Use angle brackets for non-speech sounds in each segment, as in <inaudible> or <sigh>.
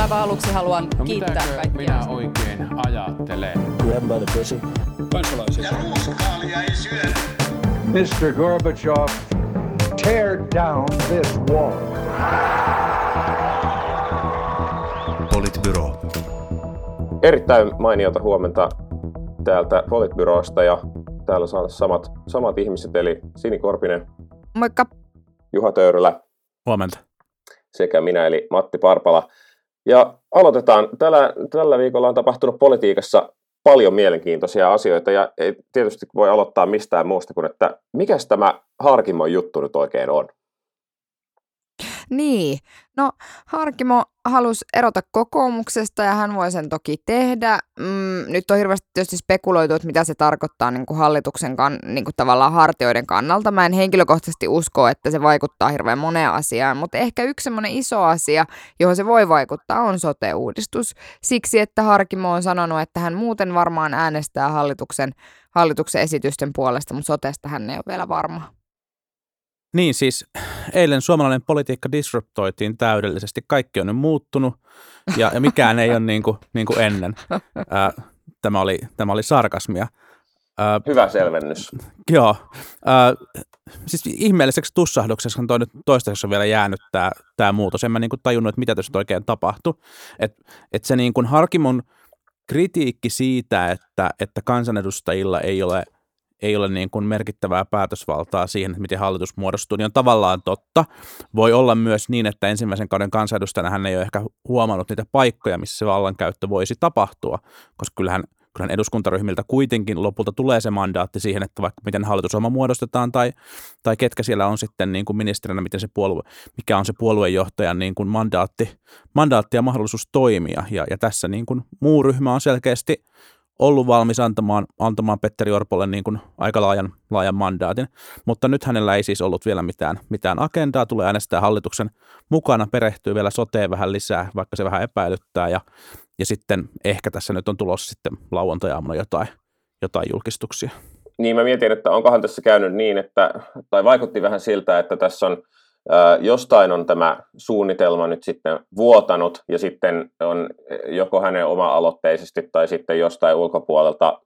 Aivan aluksi haluan No kiittää kaikkia. minä oikein ajattelen? Grab by the pussy. Kansalaisia. Mr. Gorbachev, tear down this wall. Politbyro. Erittäin mainiota huomenta täältä Politbyrosta ja täällä saa samat, samat ihmiset, eli Sini Korpinen, Moikka. Juha Töyrylä Huomenta. sekä minä eli Matti Parpala. Ja aloitetaan. Tällä, tällä viikolla on tapahtunut politiikassa paljon mielenkiintoisia asioita ja ei tietysti voi aloittaa mistään muusta kuin, että mikä tämä Harkimon juttu nyt oikein on? Niin, no Harkimo halusi erota kokoomuksesta ja hän voi sen toki tehdä. Mm, nyt on hirveästi tietysti spekuloitu, että mitä se tarkoittaa niin kuin hallituksen kan, niin kuin tavallaan hartioiden kannalta. Mä en henkilökohtaisesti usko, että se vaikuttaa hirveän moneen asiaan, mutta ehkä yksi semmoinen iso asia, johon se voi vaikuttaa, on sote-uudistus. Siksi, että Harkimo on sanonut, että hän muuten varmaan äänestää hallituksen, hallituksen esitysten puolesta, mutta sotesta hän ei ole vielä varma. Niin siis eilen suomalainen politiikka disruptoitiin täydellisesti. Kaikki on nyt muuttunut ja, ja mikään ei ole niin kuin, niin kuin ennen. Ää, tämä, oli, tämä oli sarkasmia. Ää, Hyvä selvennys. joo. Ää, siis ihmeelliseksi tussahduksessa on toi nyt toistaiseksi on vielä jäänyt tämä, tämä muutos. En mä niin kuin tajunnut, että mitä tässä oikein tapahtui. Että et se niin kuin Harkimon kritiikki siitä, että, että kansanedustajilla ei ole – ei ole niin kuin merkittävää päätösvaltaa siihen, että miten hallitus muodostuu, niin on tavallaan totta. Voi olla myös niin, että ensimmäisen kauden kansanedustajana hän ei ole ehkä huomannut niitä paikkoja, missä se vallankäyttö voisi tapahtua, koska kyllähän, kyllähän eduskuntaryhmiltä kuitenkin lopulta tulee se mandaatti siihen, että vaikka miten hallitusohjelma muodostetaan tai, tai ketkä siellä on sitten niin kuin ministerinä, miten se puolue, mikä on se puoluejohtajan niin kuin mandaatti, mandaatti ja mahdollisuus toimia. Ja, ja tässä niin kuin muu ryhmä on selkeästi ollut valmis antamaan, antamaan Petteri Orpolle niin kuin aika laajan, laajan mandaatin, mutta nyt hänellä ei siis ollut vielä mitään, mitään agendaa, tulee äänestää hallituksen mukana, perehtyy vielä soteen vähän lisää, vaikka se vähän epäilyttää. Ja, ja sitten ehkä tässä nyt on tulossa sitten lauantajaamuna jotain, jotain julkistuksia. Niin mä mietin, että onkohan tässä käynyt niin, että, tai vaikutti vähän siltä, että tässä on jostain on tämä suunnitelma nyt sitten vuotanut ja sitten on joko hänen oma-aloitteisesti tai sitten jostain ulkopuolelta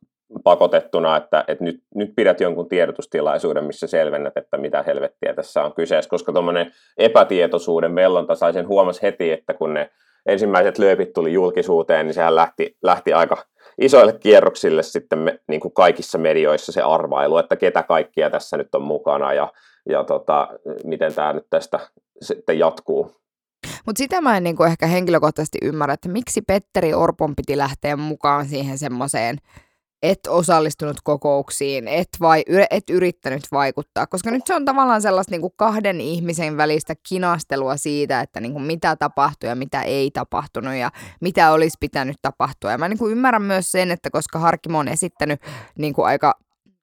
pakotettuna, että, että nyt, nyt pidät jonkun tiedotustilaisuuden, missä selvennät, että mitä helvettiä tässä on kyseessä, koska tuommoinen epätietoisuuden mellonta sai sen huomasi heti, että kun ne ensimmäiset lööpit tuli julkisuuteen, niin sehän lähti, lähti aika isoille kierroksille sitten me, niin kuin kaikissa medioissa se arvailu, että ketä kaikkia tässä nyt on mukana ja ja tota, miten tämä nyt tästä sitten jatkuu. Mutta sitä mä en niinku ehkä henkilökohtaisesti ymmärrä, että miksi Petteri Orpon piti lähteä mukaan siihen semmoiseen, et osallistunut kokouksiin, et, vai, et yrittänyt vaikuttaa, koska nyt se on tavallaan sellaista niinku kahden ihmisen välistä kinastelua siitä, että niinku mitä tapahtui ja mitä ei tapahtunut ja mitä olisi pitänyt tapahtua. Ja mä niinku ymmärrän myös sen, että koska Harkimo on esittänyt niinku aika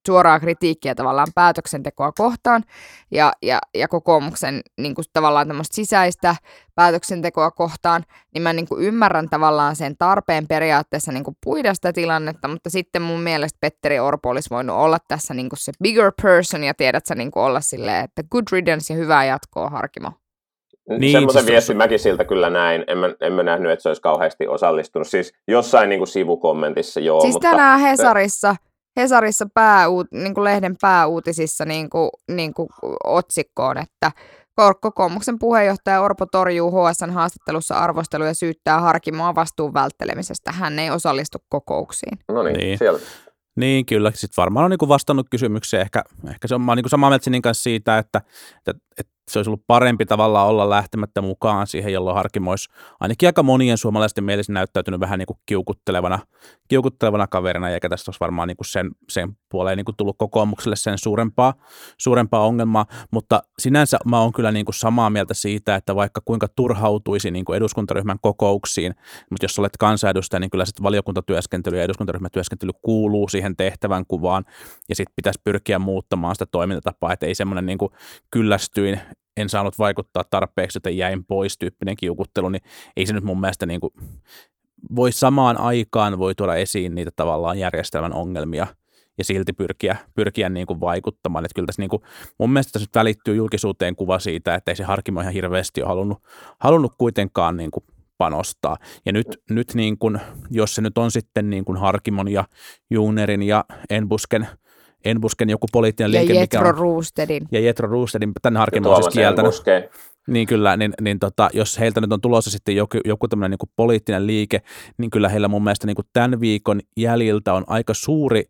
suoraa kritiikkiä tavallaan päätöksentekoa kohtaan ja, ja, ja kokoomuksen niin kuin tavallaan tämmöistä sisäistä päätöksentekoa kohtaan, niin mä niin kuin ymmärrän tavallaan sen tarpeen periaatteessa niin kuin puida sitä tilannetta, mutta sitten mun mielestä Petteri Orpo olisi voinut olla tässä niin kuin se bigger person ja tiedät sä niin kuin olla silleen, että good riddance ja hyvää jatkoa Harkimo. Niin, Semmoisen siis viestin mäkin siltä kyllä näin. En mä, en mä nähnyt, että se olisi kauheasti osallistunut. Siis jossain niin kuin sivukommentissa joo. Siis mutta... tänään Hesarissa Hesarissa pääuut, niin kuin lehden pääuutisissa niin kuin, niin kuin otsikkoon, että kokoomuksen puheenjohtaja Orpo torjuu HSN haastattelussa arvostelu ja syyttää Harkimoa vastuun välttelemisestä. Hän ei osallistu kokouksiin. No niin, niin. siellä. Niin, kyllä. Sitten varmaan on niin kuin vastannut kysymykseen. Ehkä, ehkä se on, mä olen niin samaa mieltä Sinin kanssa siitä, että, että, että se olisi ollut parempi tavallaan olla lähtemättä mukaan siihen, jolloin Harkimo olisi ainakin aika monien suomalaisten mielestä näyttäytynyt vähän niin kuin kiukuttelevana, kiukuttelevana kaverina, eikä tästä olisi varmaan niin kuin sen, sen puoleen niin kuin tullut kokoomukselle sen suurempaa, suurempaa ongelmaa, mutta sinänsä mä oon kyllä niin kuin samaa mieltä siitä, että vaikka kuinka turhautuisi niin kuin eduskuntaryhmän kokouksiin, mutta jos olet kansanedustaja, niin kyllä sitten valiokuntatyöskentely ja eduskuntaryhmätyöskentely kuuluu siihen tehtävän kuvaan, ja sitten pitäisi pyrkiä muuttamaan sitä toimintatapaa, että ei semmoinen niin kuin kyllästyin en saanut vaikuttaa tarpeeksi, että jäin pois tyyppinen kiukuttelu, niin ei se nyt mun mielestä niin kuin, voi samaan aikaan voi tuoda esiin niitä tavallaan järjestelmän ongelmia ja silti pyrkiä, pyrkiä niin kuin vaikuttamaan. Että kyllä tässä niin kuin, mun mielestä tässä nyt välittyy julkisuuteen kuva siitä, että ei se Harkimo ihan hirveästi ole halunnut, halunnut kuitenkaan niin kuin panostaa. Ja nyt, nyt niin kuin, jos se nyt on sitten niin kuin Harkimon ja Junerin ja Enbusken, Enbusken joku poliittinen liike, ja mikä Jetro on, Roostedin. ja Jetro Roostedin, Harkimo on siis kieltänyt. Niin kyllä, niin, niin tota, jos heiltä nyt on tulossa sitten joku, joku tämmöinen niin poliittinen liike, niin kyllä heillä mun mielestä niin kuin tämän viikon jäljiltä on aika suuri,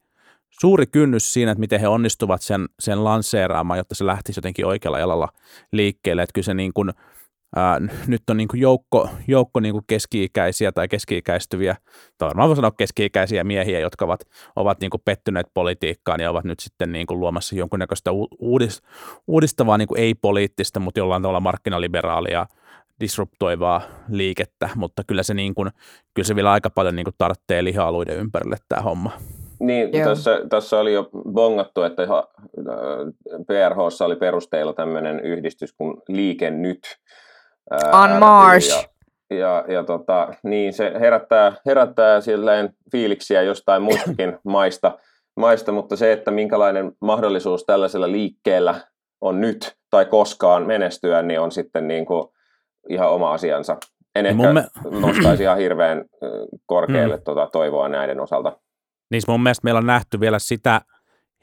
suuri kynnys siinä, että miten he onnistuvat sen, sen lanseeraamaan, jotta se lähtisi jotenkin oikealla jalalla liikkeelle. Että kyllä se niin kuin, ää, nyt on niin kuin joukko, joukko niin kuin keski-ikäisiä tai keski-ikäistyviä, tai varmaan voi sanoa keski-ikäisiä miehiä, jotka ovat, ovat niin kuin pettyneet politiikkaan ja ovat nyt sitten niin kuin luomassa jonkunnäköistä u- uudis, uudistavaa niin kuin ei-poliittista, mutta jollain tavalla markkinaliberaalia disruptoivaa liikettä, mutta kyllä se, niin kuin, kyllä se vielä aika paljon niin kuin tarvitsee liha-alueiden ympärille tämä homma. Niin, Joo. tässä, tässä oli jo bongattu, että ihan, äh, PRHssa oli perusteilla tämmöinen yhdistys kuin Liike Nyt. Ää, On ry, Marsh. Ja, ja, ja tota, niin se herättää, herättää silleen fiiliksiä jostain <coughs> muistakin maista, maista, mutta se, että minkälainen mahdollisuus tällaisella liikkeellä on nyt tai koskaan menestyä, niin on sitten niin kuin ihan oma asiansa. En Niin ehkä me- <coughs> nostaisi ihan hirveän korkealle Mm. tuota toivoa näiden osalta. Niin mun mielestä meillä on nähty vielä sitä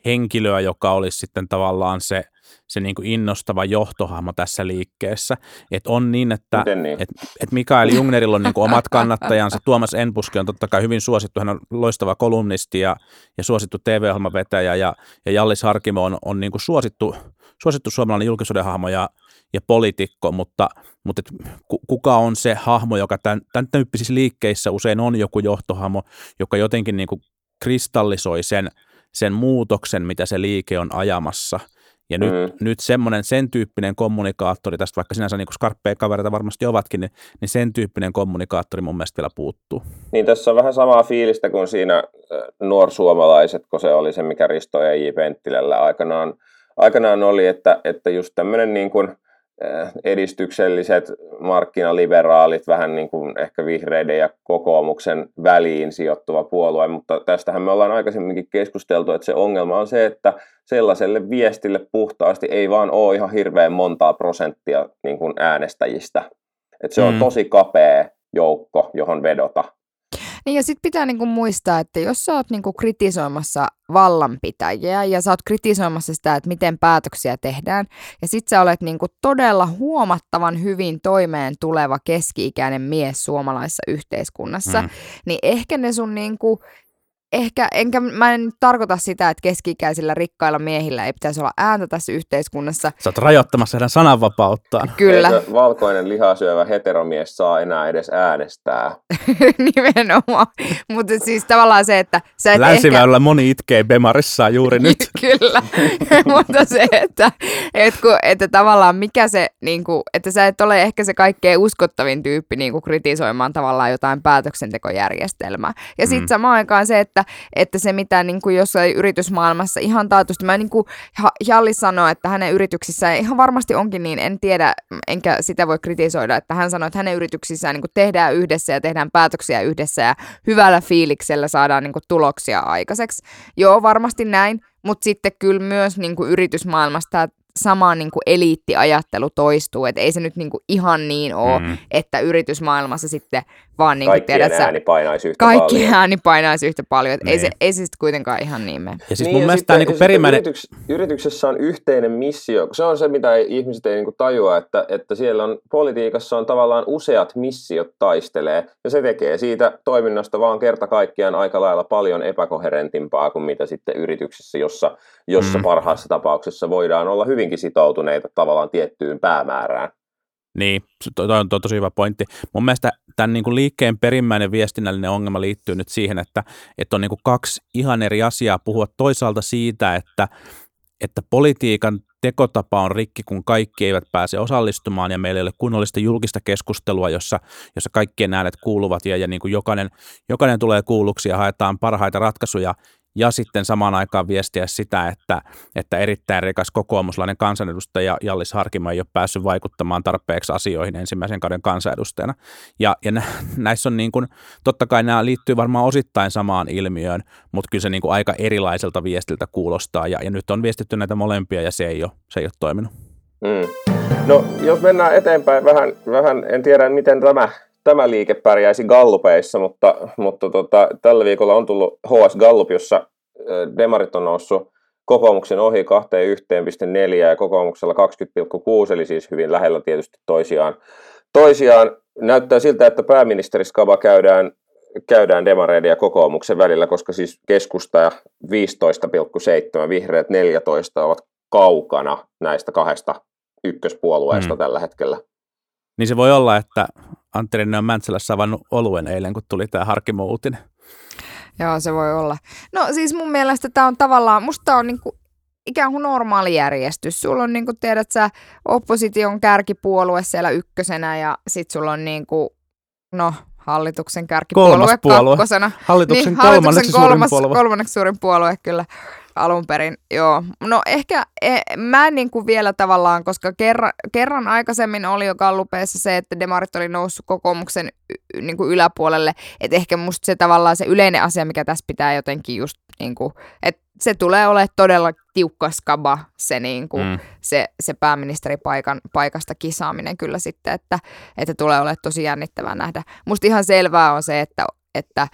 henkilöä, joka olisi sitten tavallaan se, se niin kuin innostava johtohahmo tässä liikkeessä. Että on niin, että Miten niin? et, et Mikael Jungnerilla on niin kuin omat kannattajansa. <laughs> Tuomas Enbuski on totta kai hyvin suosittu. Hän on loistava kolumnisti ja, ja suosittu TV-ohjelmavetäjä. Ja, ja Jallis Harkimo on, on niin kuin suosittu, suosittu suomalainen julkisuuden hahmo ja, ja poliitikko, mutta, mutta et ku- kuka on se hahmo, joka tämän, tämän tyyppisissä liikkeissä usein on joku johtohahmo, joka jotenkin niin kuin kristallisoi sen, sen muutoksen, mitä se liike on ajamassa. Ja nyt, Mm. nyt semmoinen, sen tyyppinen kommunikaattori, tästä vaikka sinänsä niin skarppeja kavereita varmasti ovatkin, niin, niin sen tyyppinen kommunikaattori mun mielestä vielä puuttuu. Niin tässä on vähän samaa fiilistä kuin siinä nuorsuomalaiset, kun se oli se, mikä Risto ja J. Penttilällä aikanaan, aikanaan oli, että, että just tämmöinen niin kuin äh, edistykselliset markkinaliberaalit, vähän niin kuin ehkä vihreiden ja kokoomuksen väliin sijoittuva puolue, mutta tästähän me ollaan aikaisemminkin keskusteltu, että se ongelma on se, että sellaiselle viestille puhtaasti ei vaan ole ihan hirveän montaa prosenttia niin kuin äänestäjistä. Että se on Mm. tosi kapea joukko, johon vedota. Niin ja sitten pitää niinku muistaa, että jos sä oot niinku kritisoimassa vallanpitäjiä ja sä oot kritisoimassa sitä, että miten päätöksiä tehdään, ja sit sä olet niinku todella huomattavan hyvin toimeen tuleva keski-ikäinen mies suomalaisessa yhteiskunnassa, Mm. niin ehkä ne sun niinku, ehkä, enkä mä en nyt tarkoita sitä, että keski-ikäisillä rikkailla miehillä ei pitäisi olla ääntä tässä yhteiskunnassa. Sä oot rajoittamassa heidän sananvapauttaan. Kyllä, Eikö valkoinen lihasyövä heteromies saa enää edes äänestää? <laughs> nimenomaan. Mutta siis tavallaan se, että sä et ehkä... Länsiväylällä moni itkee Bemarissaan juuri <laughs> nyt. Kyllä, <laughs> mutta se, että, että, kun, että tavallaan mikä se, niin kuin, että sä et ole ehkä se kaikkein uskottavin tyyppi niin kuin kritisoimaan tavallaan jotain päätöksentekojärjestelmää. Ja sitten mm. samaan aikaan se, että, että se mitä niin kuin jossain yritysmaailmassa ihan taatusti, mä niin kuin Jalli sanoi, että hänen yrityksissään ihan varmasti onkin niin, en tiedä, enkä sitä voi kritisoida, että hän sanoi, että hänen yrityksissään niin kuin tehdään yhdessä ja tehdään päätöksiä yhdessä ja hyvällä fiiliksellä saadaan niin kuin tuloksia aikaiseksi. Joo, varmasti näin, mutta sitten kyllä myös niin kuin yritysmaailmassa tämä sama niin kuin eliittiajattelu toistuu, että ei se nyt niin kuin ihan niin ole, Mm. että yritysmaailmassa sitten vaan niin kuin Kaikkien tiedät, ääni painaisi yhtä kaikki paljon. ääni painaisi yhtä paljon, että ei, se, Niin. ei se sitten kuitenkaan ihan niin mene. Ja siis Niin, mun ja mielestä sitten- tämä niinku ja sitten perimmäinen... Yrityks, yrityksessä on yhteinen missio. Se on se, mitä ei- ihmiset ei niinku tajua, että, että siellä on politiikassa on tavallaan useat missiot taistelee, ja se tekee siitä toiminnasta vaan kerta kaikkiaan aika lailla paljon epäkoherentimpaa kuin mitä sitten yrityksessä, jossa, jossa Mm. parhaassa tapauksessa voidaan olla hyvinkin sitoutuneita tavallaan tiettyyn päämäärään. Niin, toi on, on tosi hyvä pointti. Mun mielestä tämän niin kuin liikkeen perimmäinen viestinnällinen ongelma liittyy nyt siihen, että, että on niin kuin kaksi ihan eri asiaa puhua toisaalta siitä, että, että politiikan tekotapa on rikki, kun kaikki eivät pääse osallistumaan ja meillä ei ole kunnollista julkista keskustelua, jossa, jossa kaikkien äänet kuuluvat ja, ja niin kuin jokainen, jokainen tulee kuulluksi ja haetaan parhaita ratkaisuja ja sitten samaan aikaan viestiä sitä, että, että erittäin rikas kokoomuslainen kansanedustaja Jallis Harkimo ei ole päässyt vaikuttamaan tarpeeksi asioihin ensimmäisen kauden kansanedustajana. Ja, ja nä, <laughs> näissä on niin kuin, totta kai nämä liittyy varmaan osittain samaan ilmiöön, mutta kyllä se niin kuin aika erilaiselta viestiltä kuulostaa ja, ja nyt on viestitty näitä molempia ja se ei ole, se ei ole toiminut. Mm. No, jos mennään eteenpäin vähän, vähän, en tiedä miten tämä tämä liike pärjäisi Gallupeissa, mutta, mutta tota, tällä viikolla on tullut HS Gallup, jossa demarit on noussut kokoomuksen ohi 2,1,4 ja kokoomuksella 20,6, eli siis hyvin lähellä tietysti toisiaan. Toisiaan näyttää siltä, että pääministeriskaba käydään, käydään demareiden ja kokoomuksen välillä, koska siis keskusta 15,7, vihreät 14 ovat kaukana näistä kahdesta ykköspuolueesta hmm. tällä hetkellä. Niin se voi olla, että Antti Rinne on Mäntsälässä avannut oluen eilen, kun tuli tämä Harkimo-uutinen. Joo, se voi olla. No siis mun mielestä tämä on tavallaan, musta on niinku ikään kuin normaali järjestys. Sulla on, niinku, tiedät sä, opposition kärkipuolue siellä ykkösenä ja sit sulla on niinku, no, hallituksen kärkipuolue Kolmas puolue. kakkosena. Hallituksen niin, kolmanneksi hallituksen kolmas, suurin puolue. kolmanneksi suurin puolue, kyllä alun perin, joo. No ehkä e, mä en niin kuin vielä tavallaan, koska kerran, kerran aikaisemmin oli jo kallupeessa se, että demarit oli noussut kokoomuksen y, niin kuin yläpuolelle, että ehkä musta se tavallaan se yleinen asia, mikä tässä pitää jotenkin just, niin kuin, että se tulee olemaan todella tiukka skaba se, niin kuin, mm. se, se pääministeripaikan paikasta kisaaminen kyllä sitten, että, että tulee olemaan tosi jännittävää nähdä. Musta ihan selvää on se, että, että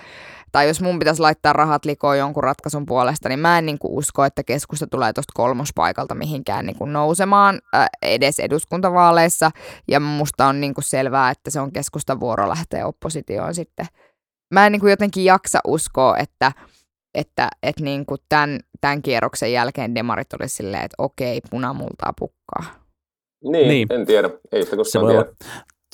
tai jos mun pitäisi laittaa rahat likoon jonkun ratkaisun puolesta, niin mä en niin kuin usko, että keskusta tulee tuosta kolmospaikalta mihinkään niin kuin nousemaan äh, edes eduskuntavaaleissa. Ja musta on niin kuin selvää, että se on keskustan vuoro lähteä oppositioon sitten. Mä en niin kuin jotenkin jaksa uskoa, että, että, että niin kuin tämän, tämän kierroksen jälkeen demarit oli silleen, että okei, punamultaa pukkaa. Niin, niin, en tiedä. Ei sitä koskaan tiedä.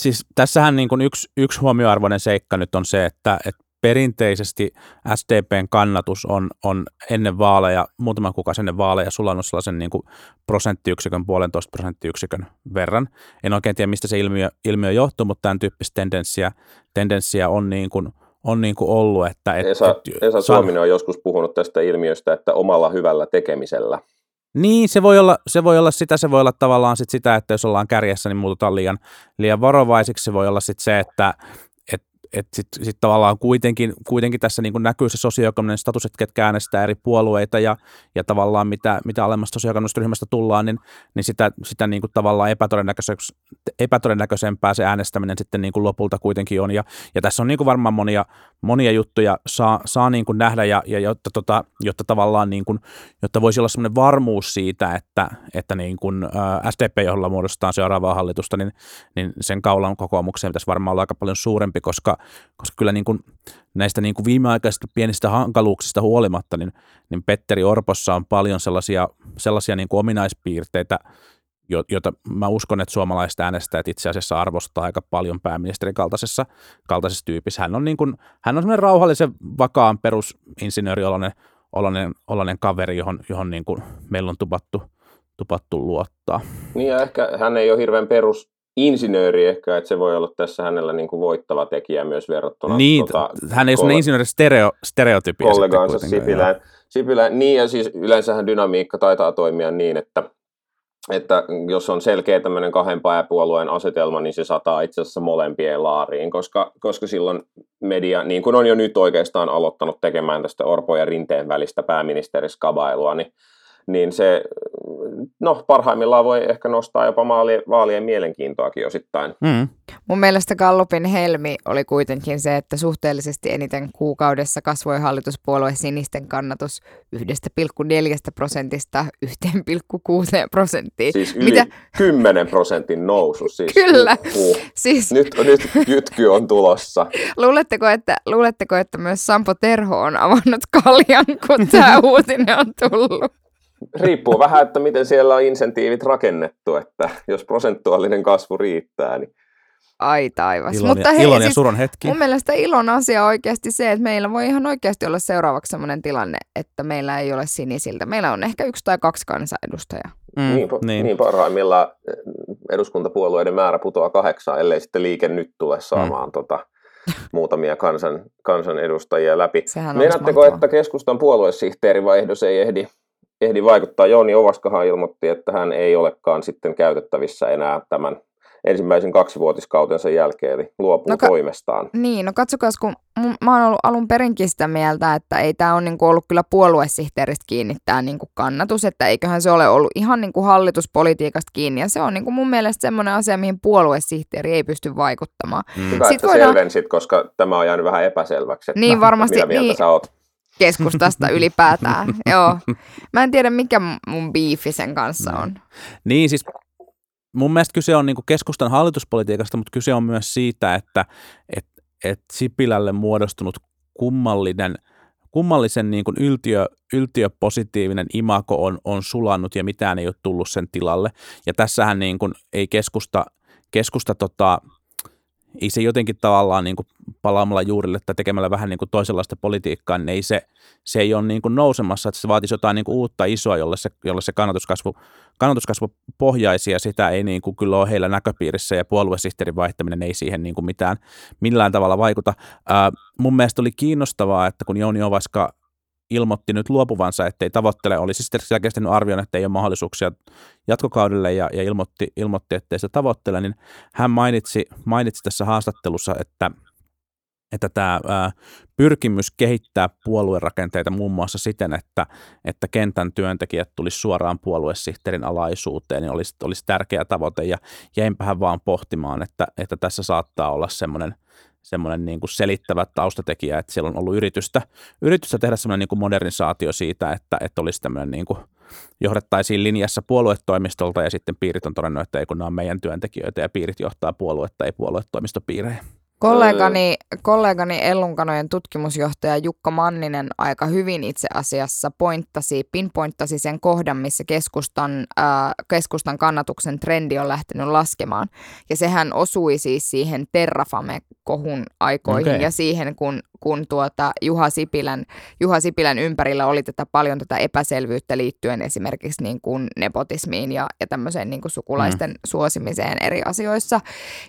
Siis tässähän niin kuin yksi, yksi huomioarvoinen seikka nyt on se, että, että perinteisesti SDPn kannatus on, on ennen vaaleja, muutaman kuukausi ennen vaaleja sulannut sellaisen niin kuin prosenttiyksikön, puolentoista prosenttiyksikön verran. En oikein tiedä, mistä se ilmiö, ilmiö johtuu, mutta tämän tyyppistä tendenssiä, tendenssiä on, niin kuin, on niin kuin ollut. Että, et, Esa, et, Esa Suominen on joskus puhunut tästä ilmiöstä, että omalla hyvällä tekemisellä. Niin, se voi, olla, se voi olla sitä, se voi olla tavallaan sit sitä, että jos ollaan kärjessä, niin muututaan liian, liian varovaisiksi. Se voi olla sitten se, että että sitten sit tavallaan kuitenkin, kuitenkin tässä niin kuin näkyy se sosioekonominen status, että ketkä äänestää eri puolueita ja, ja tavallaan mitä, mitä alemmasta sosioekonomisesta ryhmästä tullaan, niin, niin sitä, sitä niin kuin tavallaan epätodennäköisempää se äänestäminen sitten niin kuin lopulta kuitenkin on. Ja, ja tässä on niin kuin varmaan monia, monia juttuja saa, saa niin kuin nähdä ja, ja jotta, tota, jotta tavallaan niin kuin, jotta voisi olla sellainen varmuus siitä, että, että niin kuin, ää, SDP, jolla muodostetaan seuraavaa hallitusta, niin, niin sen kaulan kokoomukseen pitäisi varmaan olla aika paljon suurempi, koska koska kyllä niin kuin näistä niin kuin viimeaikaisista pienistä hankaluuksista huolimatta, niin, niin Petteri Orpossa on paljon sellaisia, sellaisia niin kuin ominaispiirteitä, joita mä uskon, että suomalaiset äänestäjät itse asiassa arvostaa aika paljon pääministerin kaltaisessa, kaltaisessa tyypissä. Hän on, niin kuin, hän on semmoinen rauhallisen, vakaan perusinsinöörioloinen oloinen, oloinen kaveri, johon, johon niin kuin meillä on tupattu, tupattu luottaa. Niin ja ehkä hän ei ole hirveän perus insinööri ehkä, että se voi olla tässä hänellä niin kuin voittava tekijä myös verrattuna. Niin, tota, hän ei ole insinööri stereo, stereotypia. Kollegaansa Sipilään. Sipilään. Niin ja siis yleensähän dynamiikka taitaa toimia niin, että, että jos on selkeä tämmöinen kahden pääpuolueen asetelma, niin se sataa itse asiassa molempien laariin, koska, koska silloin media, niin kuin on jo nyt oikeastaan aloittanut tekemään tästä Orpo ja Rinteen välistä pääministeriskabailua, niin niin se no, parhaimmillaan voi ehkä nostaa jopa maali, vaalien mielenkiintoakin osittain. Mm. Mun mielestä Gallupin helmi oli kuitenkin se, että suhteellisesti eniten kuukaudessa kasvoi hallituspuolue sinisten kannatus 1,4 prosentista 1,6 prosenttiin. Siis yli Mitä? 10 prosentin nousu. Siis <laughs> Kyllä. Uh, siis... Nyt, nyt jytky on tulossa. Luuletteko että, luuletteko, että myös Sampo Terho on avannut kaljan, kun tämä <laughs> uutinen on tullut? Riippuu vähän, että miten siellä on insentiivit rakennettu, että jos prosentuaalinen kasvu riittää, niin Ai taivas. Ilon, Mutta ja, hei, ilon ja siis surun hetki. Mun mielestä ilon asia on oikeasti se, että meillä voi ihan oikeasti olla seuraavaksi sellainen tilanne, että meillä ei ole sinisiltä. Meillä on ehkä yksi tai kaksi kansanedustajaa. Mm, niin, niin. niin parhaimmillaan eduskuntapuolueiden määrä putoaa kahdeksaan, ellei sitten liike nyt tule saamaan mm. tota, muutamia kansan, kansanedustajia läpi. Meinatteko, että keskustan puoluesihteeri vaihdos ei ehdi ehdi vaikuttaa. Jouni Ovaskahan ilmoitti, että hän ei olekaan sitten käytettävissä enää tämän ensimmäisen kaksivuotiskautensa jälkeen, eli luopuu No ka- toimestaan. Niin, no katsokas, kun mun- mä oon ollut alun perinkin sitä mieltä, että ei tämä ole niinku ollut kyllä puoluesihteeristä kiinni tämä niinku kannatus, että eiköhän se ole ollut ihan niinku hallituspolitiikasta kiinni. Ja se on niinku mun mielestä semmoinen asia, mihin puoluesihteeri ei pysty vaikuttamaan. Mm. Hyvä, Sit että voidaan- selvensit, koska tämä on jäänyt vähän epäselväksi. Että Niin, varmasti, Mitä mieltä niin. sä oot? Keskustasta <laughs> ylipäätään, joo. Mä en tiedä, mikä mun biifi sen kanssa on. Niin siis mun mielestä kyse on niinku keskustan hallituspolitiikasta, mutta kyse on myös siitä, että et, et Sipilälle muodostunut kummallinen, kummallisen niin kuin yltiö, yltiöpositiivinen imako on, on sulannut ja mitään ei ole tullut sen tilalle. Ja tässähän niin kuin ei keskusta, keskusta tota, ei se jotenkin tavallaan niin kuin palaamalla juurille tai tekemällä vähän niin kuin toisenlaista politiikkaa, niin ei se, se ei ole niin kuin nousemassa, että se vaatisi jotain niin kuin uutta isoa, jolle se, jolle se kannatuskasvu, kannatuskasvu pohjaisi ja sitä ei niin kuin kyllä ole heillä näköpiirissä ja puoluesihteerin vaihtaminen ei siihen niin kuin mitään millään tavalla vaikuta. Ää, mun mielestä oli kiinnostavaa, että kun Jouni Ovaska ilmoitti nyt luopuvansa, ettei tavoittele, oli siis selkeästi arvion, että ei ole mahdollisuuksia jatkokaudelle ja, ja ilmoitti, ilmoitti, ettei sitä tavoittele, niin hän mainitsi, mainitsi tässä haastattelussa, että että tämä pyrkimys kehittää puoluerakenteita muun muassa siten, että, että kentän työntekijät tulisi suoraan puoluesihteerin alaisuuteen, niin olisi, olisi tärkeä tavoite. Ja jäinpähän vaan pohtimaan, että, että tässä saattaa olla semmoinen, semmoinen niin kuin selittävä taustatekijä, että siellä on ollut yritystä, yritystä tehdä semmoinen niin kuin modernisaatio siitä, että, että olisi tämmöinen niin kuin johdettaisiin linjassa puoluetoimistolta ja sitten piirit on todennut, että ei kun nämä on meidän työntekijöitä ja piirit johtaa puoluetta, ei puoluetoimistopiirejä. Kollegani, kollegani Ellunkanojen tutkimusjohtaja Jukka Manninen aika hyvin itse asiassa pointtasi, pinpointtasi sen kohdan, missä keskustan, äh, keskustan kannatuksen trendi on lähtenyt laskemaan. Ja sehän osui siis siihen Terrafame-kohun aikoihin Okei. ja siihen, kun, kun tuota Juha, Sipilän, Juha Sipilän ympärillä oli tätä paljon tätä epäselvyyttä liittyen esimerkiksi niin kuin nepotismiin ja, ja tämmöiseen niin kuin sukulaisten mm. suosimiseen eri asioissa.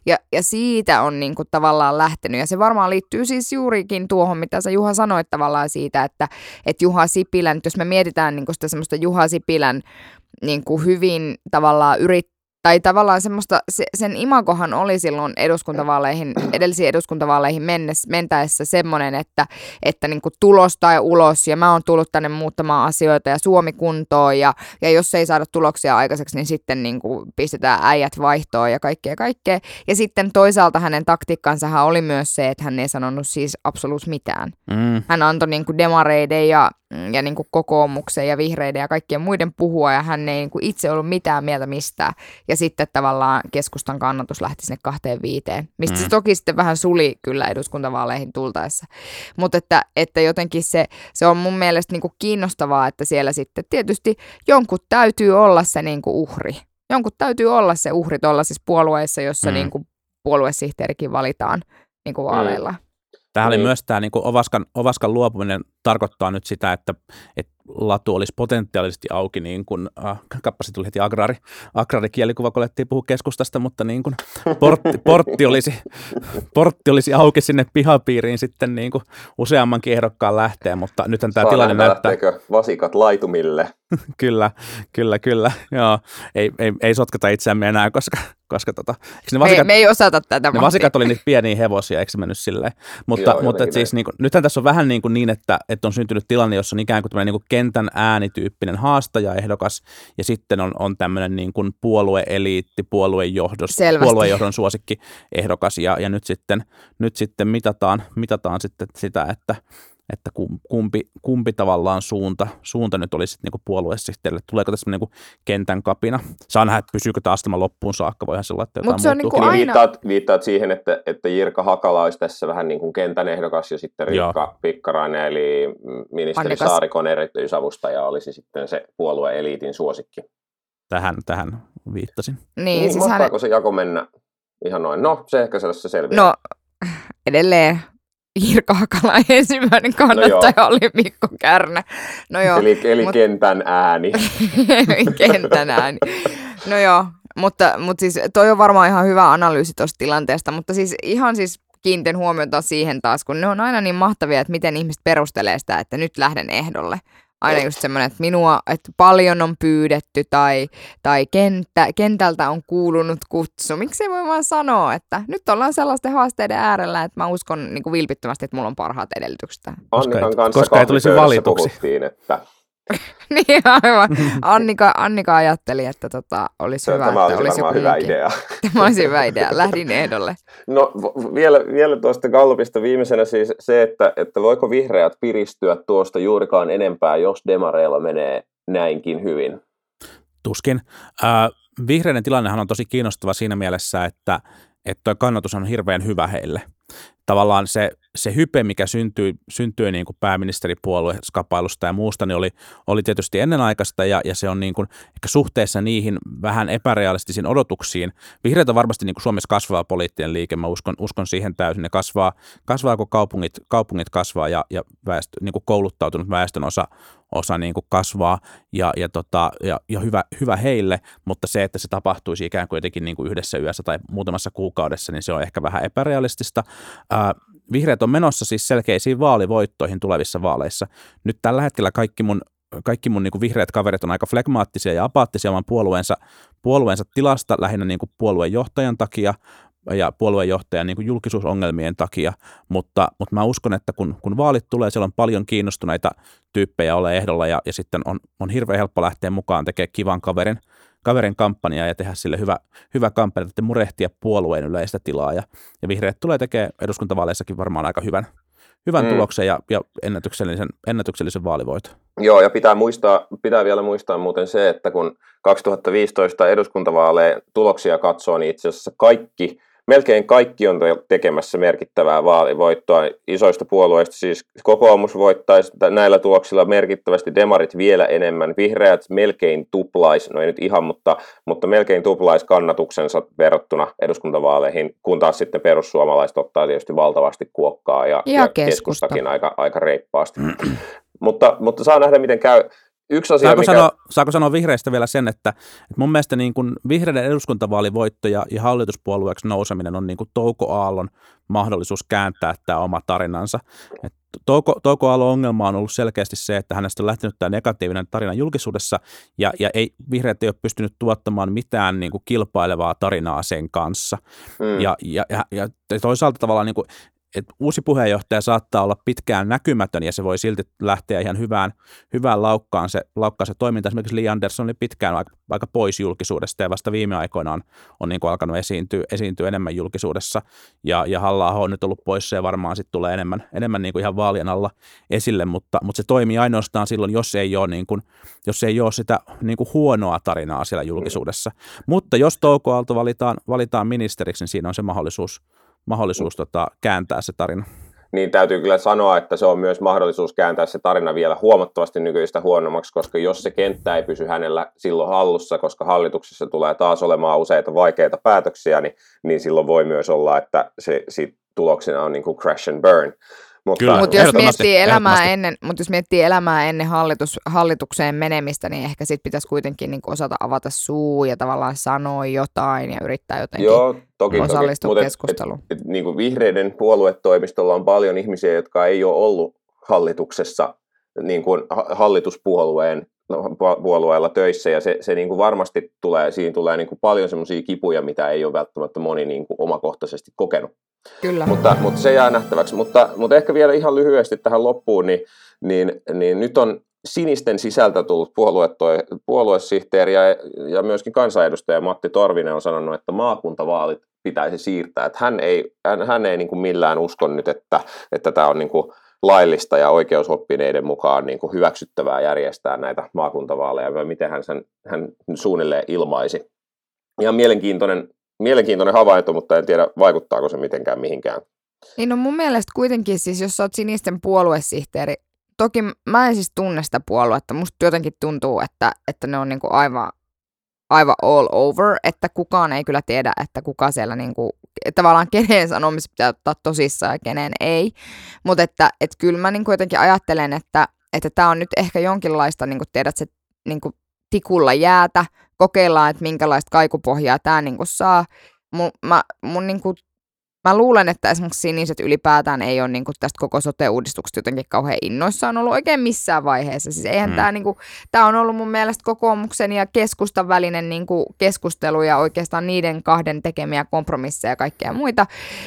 Ja, ja siitä on niin kuin tavallaan lähtenyt. Ja se varmaan liittyy siis juurikin tuohon, mitä sä Juha sanoit tavallaan siitä, että, että Juha Sipilän, jos me mietitään niin kuin sitä semmoista Juha Sipilän niin kuin hyvin tavallaan yrit, tai tavallaan semmoista, se, sen imakohan oli silloin eduskuntavaaleihin, edellisiin eduskuntavaaleihin mennessä, mentäessä semmoinen, että, että niin kuin tulos tai ulos ja mä oon tullut tänne muuttamaan asioita ja Suomi kuntoon ja, ja jos ei saada tuloksia aikaiseksi, niin sitten niin kuin pistetään äijät vaihtoon ja kaikkea kaikkea. Ja sitten toisaalta hänen taktiikkansa oli myös se, että hän ei sanonut siis absoluut mitään. Mm. Hän antoi niin kuin demareiden ja, ja niin kuin kokoomuksen ja vihreiden ja kaikkien muiden puhua ja hän ei niin kuin itse ollut mitään mieltä mistään. Ja sitten tavallaan keskustan kannatus lähti sinne kahteen viiteen, mistä mm. se toki sitten vähän suli kyllä eduskuntavaaleihin tultaessa. Mutta että, että jotenkin se, se on mun mielestä niin kuin kiinnostavaa, että siellä sitten tietysti jonkun täytyy olla se niin kuin uhri. Jonkun täytyy olla se uhri tuollaisissa puolueissa, jossa Mm. niin kuin puoluesihteerikin valitaan niin kuin vaaleilla. Tämähän oli Niin. myös tämä niin Ovaskan, Ovaskan luopuminen tarkoittaa nyt sitä, että, että latu olisi potentiaalisesti auki, niin kuin, äh, kappasi tuli heti agraari, agraarikielikuva, kun alettiin puhua keskustasta, mutta niin kuin portti, portti, olisi, portti olisi auki sinne pihapiiriin sitten niin kuin useammankin ehdokkaan lähteen, mutta nythän tämä Saa tilanne nähdä, näyttää, lähteekö vasikat laitumille. <laughs> kyllä, kyllä, kyllä, joo, ei, ei, ei sotketa itseämme enää, koska, koska tota, ne Me, vasikat, me ei osata tätä ne vasikat oli niitä pieniä hevosia, eikö se mennyt silleen? Mutta, Joo, mutta siis niin kuin, nythän tässä on vähän niin, kuin niin että, että on syntynyt tilanne, jossa on ikään kuin tämmöinen niin kuin kentän äänityyppinen haastajaehdokas, ja sitten on, on tämmöinen niin kuin puolueeliitti, puoluejohdon, Selvästi. puoluejohdon suosikki ehdokas, ja, ja nyt sitten, nyt sitten mitataan, mitataan sitten sitä, että että kum- kumpi, kumpi tavallaan suunta, suunta nyt olisi niin puoluesihteerille. Tuleeko tässä niin kentän kapina? Saa nähdä, että pysyykö tämä astema loppuun saakka. Voihan se olla, että Mut jotain se on muuttuu. niinku Niin aina- viittaat, viittaat siihen, että, että Jirka Hakala olisi tässä vähän niin kuin kentän ehdokas ja sitten Riikka Pikkarainen, eli ministeri Annekas. Saarikon erityisavustaja olisi sitten se puolueeliitin suosikki. Tähän, tähän viittasin. Niin, Niin, siis hän, se jako mennä ihan noin? No, se ehkä sellaisessa selviää. no edelleen Jirka Hakala <laughs> ensimmäinen kannattaja No oli Mikko Kärnä. No joo, eli eli mut- kentän ääni. <laughs> kentän ääni. No joo, mutta, mutta siis toi on varmaan ihan hyvä analyysi tuosta tilanteesta, mutta siis ihan siis kiinnitän huomiota siihen taas, kun ne on aina niin mahtavia, että miten ihmiset perustelee sitä, että nyt lähden ehdolle. Aina just semmoinen, että minua, että paljon on pyydetty tai, tai kenttä, kentältä on kuulunut kutsu. Miksi ei voi vaan sanoa, että nyt ollaan sellaisten haasteiden äärellä, että mä uskon niin kuin vilpittömästi, että mulla on parhaat edellytykset. Annikan kanssa koska ei tulisi valituksi. puhuttiin, että <laughs> niin aivan. <laughs> Annika, Annika ajatteli, että tota, olisi hyvä, tämä että olisi olisi varmaan joku hyvä idea. <laughs> Tämä olisi hyvä idea. Lähdin ehdolle. No v- vielä, vielä tuosta Gallupista viimeisenä siis se, että, että voiko vihreät piristyä tuosta juurikaan enempää, jos demareilla menee näinkin hyvin. Tuskin. Äh, vihreiden tilannehan on tosi kiinnostava siinä mielessä, että että tuo kannatus on hirveän hyvä heille. Tavallaan se, se hype, mikä syntyi, syntyi niin kuin pääministeripuolue skapailusta ja muusta, niin oli, oli tietysti ennenaikaista ja, ja se on niin kuin, ehkä suhteessa niihin vähän epärealistisiin odotuksiin. Vihreät on varmasti niin kuin Suomessa kasvava poliittinen liike, mä uskon, uskon siihen täysin. Ne kasvaa, kasvaa kun kaupungit, kaupungit kasvaa ja, ja väestö, niin kuin kouluttautunut väestön osa, osa niin kuin kasvaa ja, ja, tota, ja, ja hyvä, hyvä heille, mutta se, että se tapahtuisi ikään kuin jotenkin niin kuin yhdessä yössä tai muutamassa kuukaudessa, niin se on ehkä vähän epärealistista. Ää, vihreät on menossa siis selkeisiin vaalivoittoihin tulevissa vaaleissa. Nyt tällä hetkellä kaikki mun kaikki mun niin vihreät kaverit on aika flegmaattisia ja apaattisia oman puolueensa, puolueensa tilasta lähinnä niin kuin puolueen johtajan takia ja puolueenjohtajan niin julkisuusongelmien takia, mutta, mutta mä uskon, että kun, kun vaalit tulee, siellä on paljon kiinnostuneita tyyppejä ole ehdolla ja, ja sitten on, on hirveän helppo lähteä mukaan tekemään kivan kaverin, kaverin kampanjaa ja tehdä sille hyvä, hyvä kampanja, että murehtia puolueen yleistä tilaa ja, ja vihreät tulee tekemään eduskuntavaaleissakin varmaan aika hyvän, hyvän Mm. tuloksen ja, ja ennätyksellisen, ennätyksellisen vaalivoiton. Joo, ja pitää, muistaa, pitää vielä muistaa muuten se, että kun 2015 eduskuntavaaleja tuloksia katsoo, niin itse asiassa kaikki, melkein kaikki on te- tekemässä merkittävää vaalivoittoa isoista puolueista. Siis kokoomus voittaisi näillä tuloksilla merkittävästi, demarit vielä enemmän, vihreät melkein tuplais, no ei nyt ihan, mutta, mutta melkein tuplais kannatuksensa verrattuna eduskuntavaaleihin, kun taas sitten perussuomalaiset ottaa tietysti valtavasti kuokkaa ja, Ja keskusta. keskustakin aika, aika reippaasti. mutta, mutta saa nähdä, miten käy. Yksi asia, Saako, mikä... sanoa, saako sanoa vihreistä vielä sen, että, että mun mielestä niin kuin vihreiden eduskuntavaalivoitto ja, ja hallituspuolueeksi nouseminen on niin kuin Touko Aallon mahdollisuus kääntää tämä oma tarinansa. Et Touko, Touko Aallon ongelma on ollut selkeästi se, että hänestä on lähtenyt tämä negatiivinen tarina julkisuudessa ja, ja ei, vihreät ei ole pystynyt tuottamaan mitään niin kuin kilpailevaa tarinaa sen kanssa. Mm. Ja, ja, ja, ja toisaalta tavallaan niin kuin, että uusi puheenjohtaja saattaa olla pitkään näkymätön ja se voi silti lähteä ihan hyvään, hyvään laukkaan, se, laukkaan se toiminta. Esimerkiksi Lee Anderson oli pitkään aika, aika pois julkisuudesta ja vasta viime aikoina on, on niin kuin alkanut esiintyä, esiintyä enemmän julkisuudessa ja, ja halla on nyt ollut poissa ja varmaan sitten tulee enemmän, enemmän niin kuin ihan vaalien alla esille, mutta, mutta se toimii ainoastaan silloin, jos ei ole, niin kuin, jos ei ole sitä niin kuin huonoa tarinaa siellä julkisuudessa. Mutta jos Touko Aalto valitaan, valitaan ministeriksi, niin siinä on se mahdollisuus, mahdollisuus tota, kääntää se tarina. niin täytyy kyllä sanoa, että se on myös mahdollisuus kääntää se tarina vielä huomattavasti nykyistä huonommaksi, koska jos se kenttä ei pysy hänellä silloin hallussa, koska hallituksessa tulee taas olemaan useita vaikeita päätöksiä, niin, niin silloin voi myös olla, että se sit tuloksena on niin kuin crash and burn. Mutta. Mutta jos miettii elämää ennen, mutta jos miettii elämää ennen hallitus, hallitukseen menemistä, niin ehkä sit pitäisi kuitenkin niin osata avata suu ja tavallaan sanoa jotain ja yrittää jotenkin Joo, toki, toki. osallistua Mutta et- keskusteluun. Et, et, niin kuin vihreiden puoluetoimistolla on paljon ihmisiä, jotka ei ole ollut hallituksessa niin kuin ha- hallituspuolueen no, pu- puolueella töissä, ja se, se niin kuin varmasti tulee, siinä tulee niin kuin paljon semmoisia kipuja, mitä ei ole välttämättä moni niin kuin omakohtaisesti kokenut. Kyllä. Mutta, mutta se jää nähtäväksi. Mutta, mutta ehkä vielä ihan lyhyesti tähän loppuun, niin, niin, niin nyt on sinisten sisältä tullut puoluetoi, puoluesihteeri ja, ja myöskin kansanedustaja Matti Torvinen on sanonut, että maakuntavaalit pitäisi siirtää. Että hän ei, hän, hän ei niin kuin millään usko nyt, että, että tämä on niin kuin laillista ja oikeusoppineiden mukaan niin kuin hyväksyttävää järjestää näitä maakuntavaaleja, vai miten hän, sen, hän suunnilleen ilmaisi. Ihan mielenkiintoinen, mielenkiintoinen havainto, mutta en tiedä vaikuttaako se mitenkään mihinkään. Niin no mun mielestä kuitenkin siis, jos sä oot sinisten puoluesihteeri, toki mä en siis tunne sitä puoluetta, musta jotenkin tuntuu, että, että ne on niinku aivan, aivan all over, että kukaan ei kyllä tiedä, että kuka siellä niinku, että tavallaan kenen sanomista pitää ottaa tosissaan ja kenen ei, mutta että et kyllä mä niinku jotenkin ajattelen, että että tämä on nyt ehkä jonkinlaista, niin kuin tiedät, se niin kuin tikulla jäätä, kokeillaan, että minkälaista kaikupohjaa tämä niin kuin saa. Mun, mä, mun niin kuin mä luulen, että esimerkiksi siniset ylipäätään ei ole niin kuin tästä koko sote-uudistuksesta jotenkin kauhean innoissaan ollut oikein missään vaiheessa. Siis eihän mm. tämä, niin kuin, tämä on ollut mun mielestä kokoomuksen ja keskustan välinen niin kuin keskustelu ja oikeastaan niiden kahden tekemiä kompromisseja ja kaikkea muita.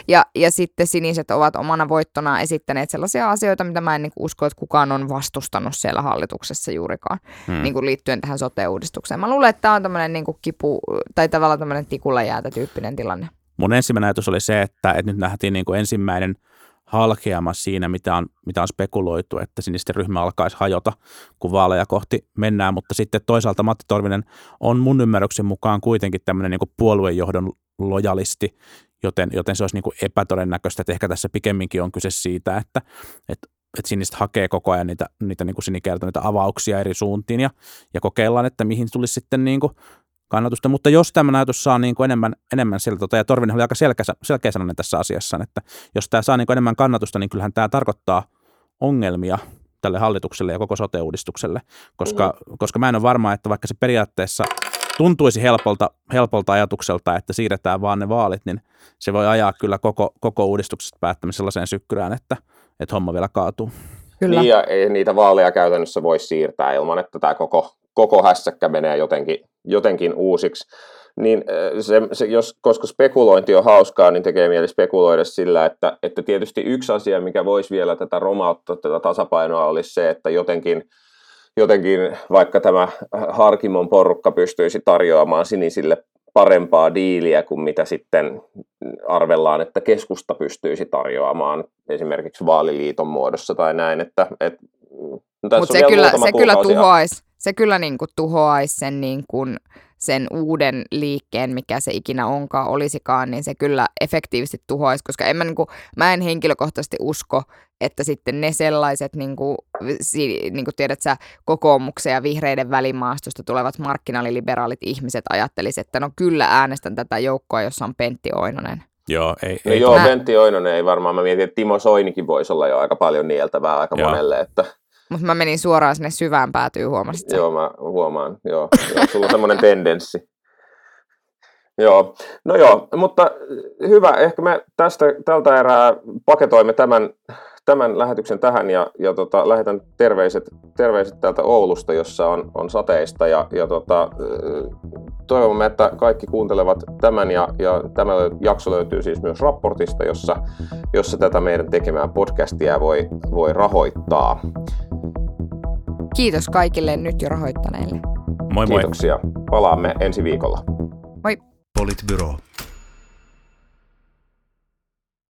Ja, ja sitten siniset ovat omana voittona esittäneet sellaisia asioita, mitä mä en niin kuin usko, että kukaan on vastustanut siellä hallituksessa juurikaan mm. niin kuin liittyen tähän sote-uudistukseen. Mä luulen, että tämä on tämmöinen niin kuin kipu tai tavallaan tämmöinen tikulla jäätä tyyppinen tilanne. Mun ensimmäinen ajatus oli se, että, että nyt nähtiin niin kuin ensimmäinen halkeama siinä, mitä on, mitä on spekuloitu, että sinisten ryhmä alkaisi hajota, kun vaaleja kohti mennään, mutta sitten toisaalta Matti Torvinen on mun ymmärryksen mukaan kuitenkin tämmöinen niin puoluejohdon lojalisti, joten, joten se olisi niin kuin epätodennäköistä, että ehkä tässä pikemminkin on kyse siitä, että, että että sinistä hakee koko ajan niitä, niitä niin kuin sinikertoneita avauksia eri suuntiin ja, ja kokeillaan, että mihin tulisi sitten niin kuin kannatusta, mutta jos tämä ajatus saa niin kuin enemmän, enemmän sieltä, tota, ja Torvinen oli aika selkeä, selkeä sananen tässä asiassa, että jos tämä saa niin kuin enemmän kannatusta, niin kyllähän tämä tarkoittaa ongelmia tälle hallitukselle ja koko sote-uudistukselle, koska, mm-hmm. koska mä en ole varma, että vaikka se periaatteessa tuntuisi helpolta, helpolta ajatukselta, että siirretään vaan ne vaalit, niin se voi ajaa kyllä koko, koko uudistuksesta päättämään sellaiseen sykkyrään, että, että homma vielä kaatuu. Kyllä. Niin ja ei niitä vaaleja käytännössä voi siirtää ilman, että tämä koko, koko hässäkkä menee jotenkin, jotenkin uusiksi. Niin se, se, jos, koska spekulointi on hauskaa, niin tekee mieli spekuloida sillä, että, että tietysti yksi asia, mikä voisi vielä tätä romauttaa, tätä tasapainoa, olisi se, että jotenkin, jotenkin vaikka tämä Harkimon porukka pystyisi tarjoamaan sinisille parempaa diiliä kuin mitä sitten arvellaan, että keskusta pystyisi tarjoamaan esimerkiksi vaaliliiton muodossa tai näin. Että, et, Mutta se, kyllä, se kyllä tuhoaisi se kyllä niin kuin tuhoaisi sen, niin kuin, sen uuden liikkeen, mikä se ikinä onkaan, olisikaan, niin se kyllä efektiivisesti tuhoaisi, koska en mä, niin kuin, mä en henkilökohtaisesti usko, että sitten ne sellaiset, niin kuin, si, niin kuin tiedät sä, kokoomuksen ja vihreiden välimaastosta tulevat markkinaliliberaalit ihmiset ajattelisivat, että no kyllä äänestän tätä joukkoa, jossa on Pentti Oinonen. Joo, ei, no ei joo, mä... Pentti Oinonen ei varmaan. Mä mietin, että Timo Soinikin voisi olla jo aika paljon nieltävää aika joo. monelle. Että... Mutta mä menin suoraan sinne syvään päätyyn, huomasit Joo, mä huomaan. Joo, joo sulla on semmoinen tendenssi. Joo, no joo, mutta hyvä. Ehkä me tästä, tältä erää paketoimme tämän, tämän lähetyksen tähän ja, ja tota, lähetän terveiset, terveiset täältä Oulusta, jossa on, on sateista ja, ja tota, toivomme, että kaikki kuuntelevat tämän ja, ja tämä jakso löytyy siis myös raportista, jossa, jossa tätä meidän tekemään podcastia voi, voi rahoittaa. Kiitos kaikille nyt jo rahoittaneille. Moi moi. Kiitoksia. Palaamme ensi viikolla. Moi. Politbyro.